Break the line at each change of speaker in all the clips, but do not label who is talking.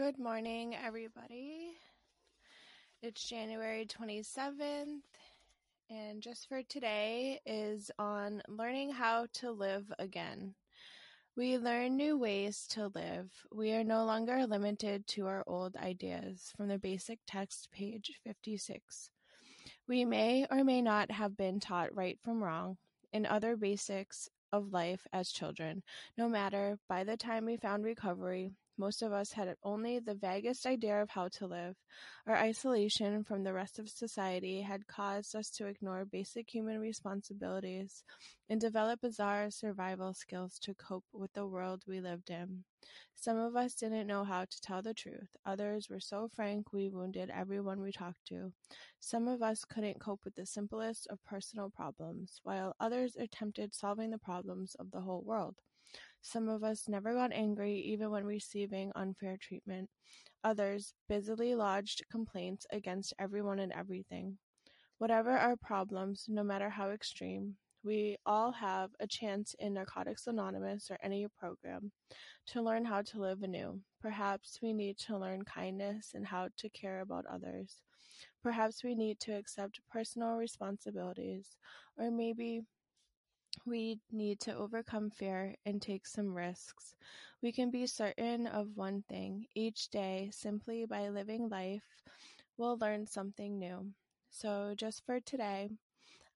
Good morning, everybody. It's January 27th, and just for today is on learning how to live again. We learn new ways to live. We are no longer limited to our old ideas from the basic text, page 56. We may or may not have been taught right from wrong in other basics of life as children. No matter, by the time we found recovery, most of us had only the vaguest idea of how to live. Our isolation from the rest of society had caused us to ignore basic human responsibilities and develop bizarre survival skills to cope with the world we lived in. Some of us didn't know how to tell the truth. Others were so frank we wounded everyone we talked to. Some of us couldn't cope with the simplest of personal problems, while others attempted solving the problems of the whole world. Some of us never got angry even when receiving unfair treatment. Others busily lodged complaints against everyone and everything. Whatever our problems, no matter how extreme, we all have a chance in Narcotics Anonymous or any program to learn how to live anew. Perhaps we need to learn kindness and how to care about others. Perhaps we need to accept personal responsibilities, or maybe we need to overcome fear and take some risks. We can be certain of one thing each day, simply by living life, we'll learn something new. So, just for today,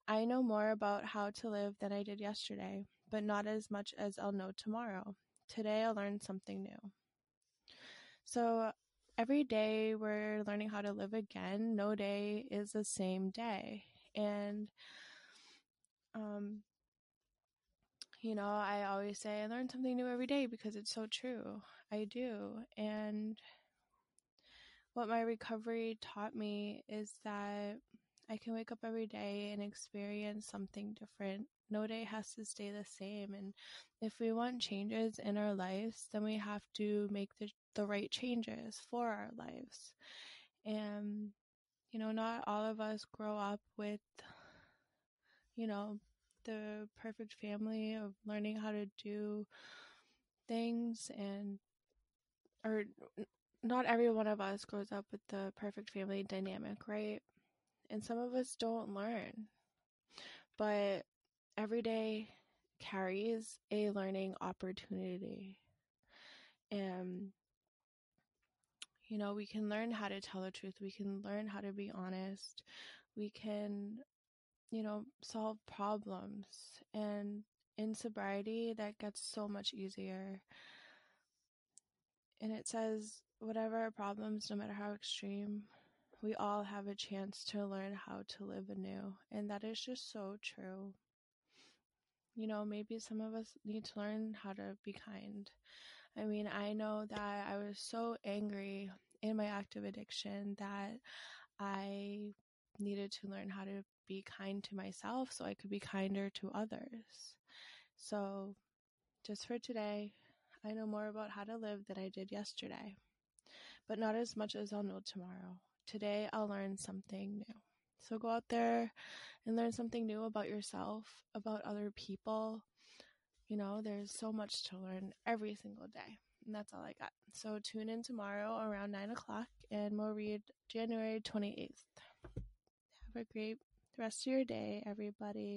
I know more about how to live than I did yesterday, but not as much as I'll know tomorrow. Today, I'll learn something new. So, every day we're learning how to live again. No day is the same day. And um, you know, I always say I learn something new every day because it's so true. I do. And what my recovery taught me is that I can wake up every day and experience something different. No day has to stay the same. And if we want changes in our lives, then we have to make the, the right changes for our lives. And, you know, not all of us grow up with, you know, the perfect family of learning how to do things and or not every one of us grows up with the perfect family dynamic, right? And some of us don't learn. But every day carries a learning opportunity. And you know, we can learn how to tell the truth. We can learn how to be honest. We can you know, solve problems. And in sobriety, that gets so much easier. And it says, whatever our problems, no matter how extreme, we all have a chance to learn how to live anew. And that is just so true. You know, maybe some of us need to learn how to be kind. I mean, I know that I was so angry in my active addiction that I needed to learn how to be kind to myself so I could be kinder to others. So, just for today, I know more about how to live than I did yesterday, but not as much as I'll know tomorrow. Today, I'll learn something new. So, go out there and learn something new about yourself, about other people. You know, there's so much to learn every single day. And that's all I got. So, tune in tomorrow around 9 o'clock and we'll read January 28th. Have a great rest of your day, everybody.